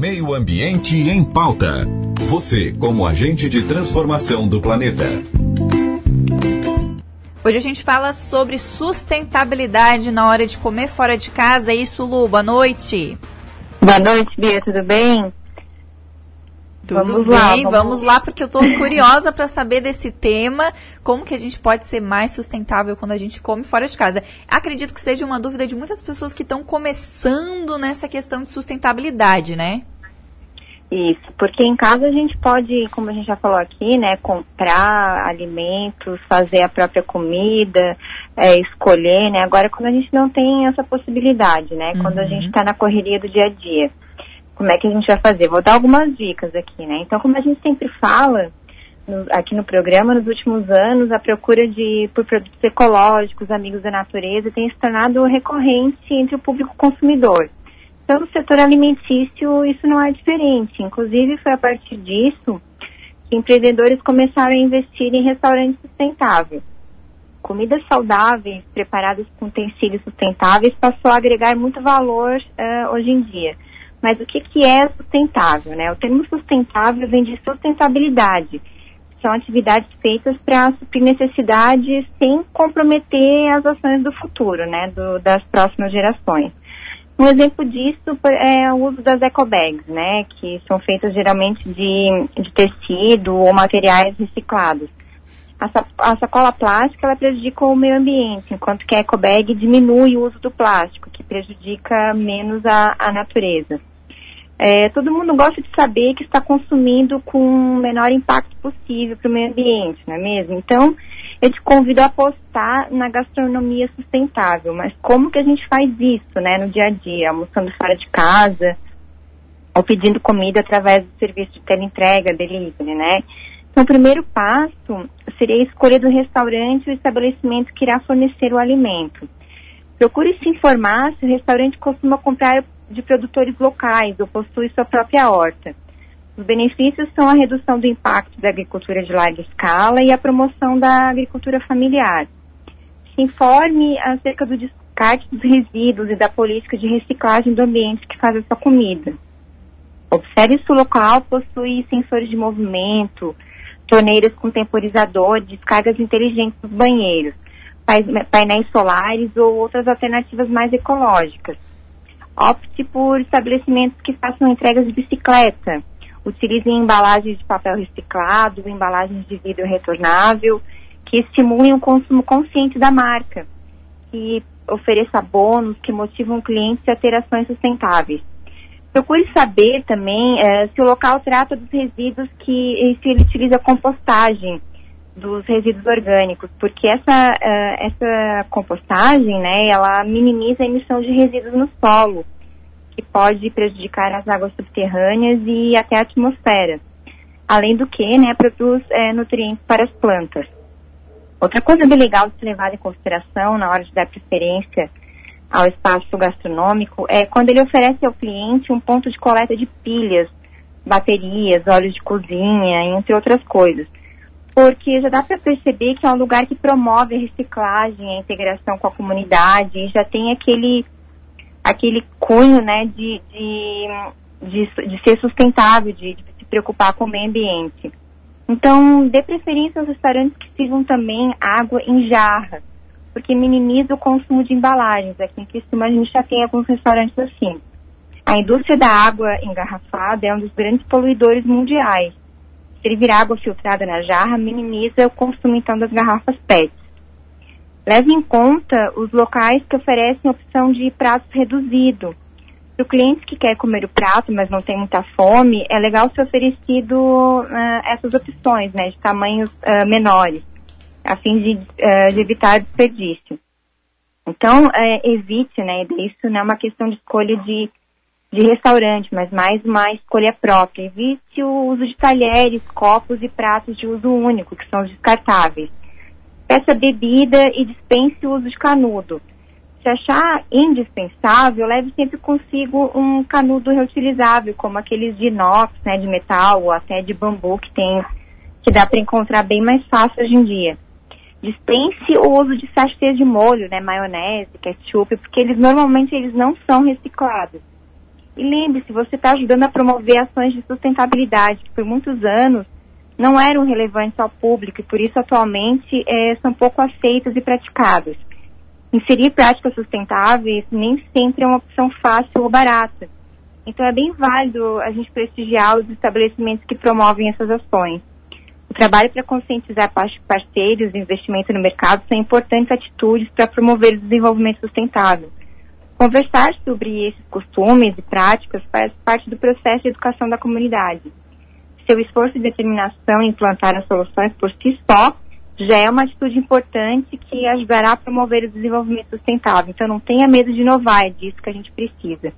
Meio Ambiente em Pauta. Você como agente de transformação do planeta. Hoje a gente fala sobre sustentabilidade na hora de comer fora de casa. É isso, Lu. Boa noite. Boa noite, Bia. Tudo bem? Tudo vamos bem, lá, vamos... vamos lá, porque eu estou curiosa para saber desse tema, como que a gente pode ser mais sustentável quando a gente come fora de casa. Acredito que seja uma dúvida de muitas pessoas que estão começando nessa questão de sustentabilidade, né? Isso, porque em casa a gente pode, como a gente já falou aqui, né, comprar alimentos, fazer a própria comida, é, escolher, né? Agora quando a gente não tem essa possibilidade, né? Uhum. Quando a gente está uhum. na correria do dia a dia como é que a gente vai fazer. Vou dar algumas dicas aqui, né? Então, como a gente sempre fala no, aqui no programa, nos últimos anos, a procura de por produtos ecológicos, amigos da natureza, tem se tornado recorrente entre o público consumidor. Então, no setor alimentício, isso não é diferente. Inclusive, foi a partir disso que empreendedores começaram a investir em restaurantes sustentáveis. Comidas saudáveis, preparadas com utensílios sustentáveis, passou a agregar muito valor uh, hoje em dia. Mas o que, que é sustentável? Né? O termo sustentável vem de sustentabilidade. São atividades feitas para suprir necessidades sem comprometer as ações do futuro, né? Do, das próximas gerações. Um exemplo disso é o uso das ecobags, né? Que são feitas geralmente de, de tecido ou materiais reciclados. A, sacola plástica ela prejudica o meio ambiente, enquanto que a ecobag diminui o uso do plástico, que prejudica menos a, a natureza. É, todo mundo gosta de saber que está consumindo com o menor impacto possível para o meio ambiente, não é mesmo? Então, eu te convido a apostar na gastronomia sustentável. Mas como que a gente faz isso, né, no dia a dia? Almoçando fora de casa ou pedindo comida através do serviço de teleentrega, delivery, né? Então, o primeiro passo seria a escolha do restaurante ou estabelecimento que irá fornecer o alimento. Procure se informar se o restaurante costuma comprar de produtores locais ou possui sua própria horta. Os benefícios são a redução do impacto da agricultura de larga escala e a promoção da agricultura familiar. Se informe acerca do descarte dos resíduos e da política de reciclagem do ambiente que faz essa comida. Observe se o local possui sensores de movimento, torneiras com temporizador, descargas inteligentes dos banheiros, painéis solares ou outras alternativas mais ecológicas opte por estabelecimentos que façam entregas de bicicleta. Utilizem embalagens de papel reciclado, embalagens de vidro retornável, que estimulem o consumo consciente da marca, que ofereça bônus que motivam clientes a ter ações sustentáveis. Procure saber também eh, se o local trata dos resíduos que se ele utiliza compostagem dos resíduos orgânicos, porque essa, uh, essa compostagem, né, ela minimiza a emissão de resíduos no solo, que pode prejudicar as águas subterrâneas e até a atmosfera. Além do que, né, produz é, nutrientes para as plantas. Outra coisa bem legal de se levar em consideração na hora de dar preferência ao espaço gastronômico é quando ele oferece ao cliente um ponto de coleta de pilhas, baterias, óleos de cozinha, entre outras coisas porque já dá para perceber que é um lugar que promove a reciclagem, a integração com a comunidade, e já tem aquele, aquele cunho né, de, de, de, de ser sustentável, de, de, se preocupar com o meio ambiente. Então, dê preferência aos restaurantes que sirvam também água em jarra, porque minimiza o consumo de embalagens. Aqui em Criciúma a gente já tem alguns restaurantes assim. A indústria da água engarrafada é um dos grandes poluidores mundiais servir água filtrada na jarra minimiza o consumo então das garrafas PET. Leve em conta os locais que oferecem opção de pratos reduzido. Para o cliente que quer comer o prato, mas não tem muita fome, é legal ser oferecido uh, essas opções, né, de tamanhos uh, menores, a fim de, uh, de evitar desperdício. Então, evite, né, isso não é uma questão de escolha de de restaurante, mas mais uma escolha própria. Evite o uso de talheres, copos e pratos de uso único, que são os descartáveis. Peça bebida e dispense o uso de canudo. Se achar indispensável, leve sempre consigo um canudo reutilizável, como aqueles de inox, né, de metal ou até de bambu que tem, que dá para encontrar bem mais fácil hoje em dia. Dispense o uso de sachês de molho, né, maionese, ketchup, porque eles normalmente eles não são reciclados E lembre-se, você está ajudando a promover ações de sustentabilidade, que por muitos anos não eram relevantes ao público e por isso atualmente é, são pouco aceitas e praticadas. Inserir práticas sustentáveis nem sempre é uma opção fácil ou barata. Então é bem válido a gente prestigiar os estabelecimentos que promovem essas ações. O trabalho para conscientizar parceiros de investimento no mercado são importantes atitudes para promover o desenvolvimento sustentável. Conversar sobre esses costumes e práticas faz parte do processo de educação da comunidade. Seu esforço e determinação em implantar as soluções por si só já é uma atitude importante que ajudará a promover o desenvolvimento sustentável. Então não tenha medo de inovar, é disso que a gente precisa.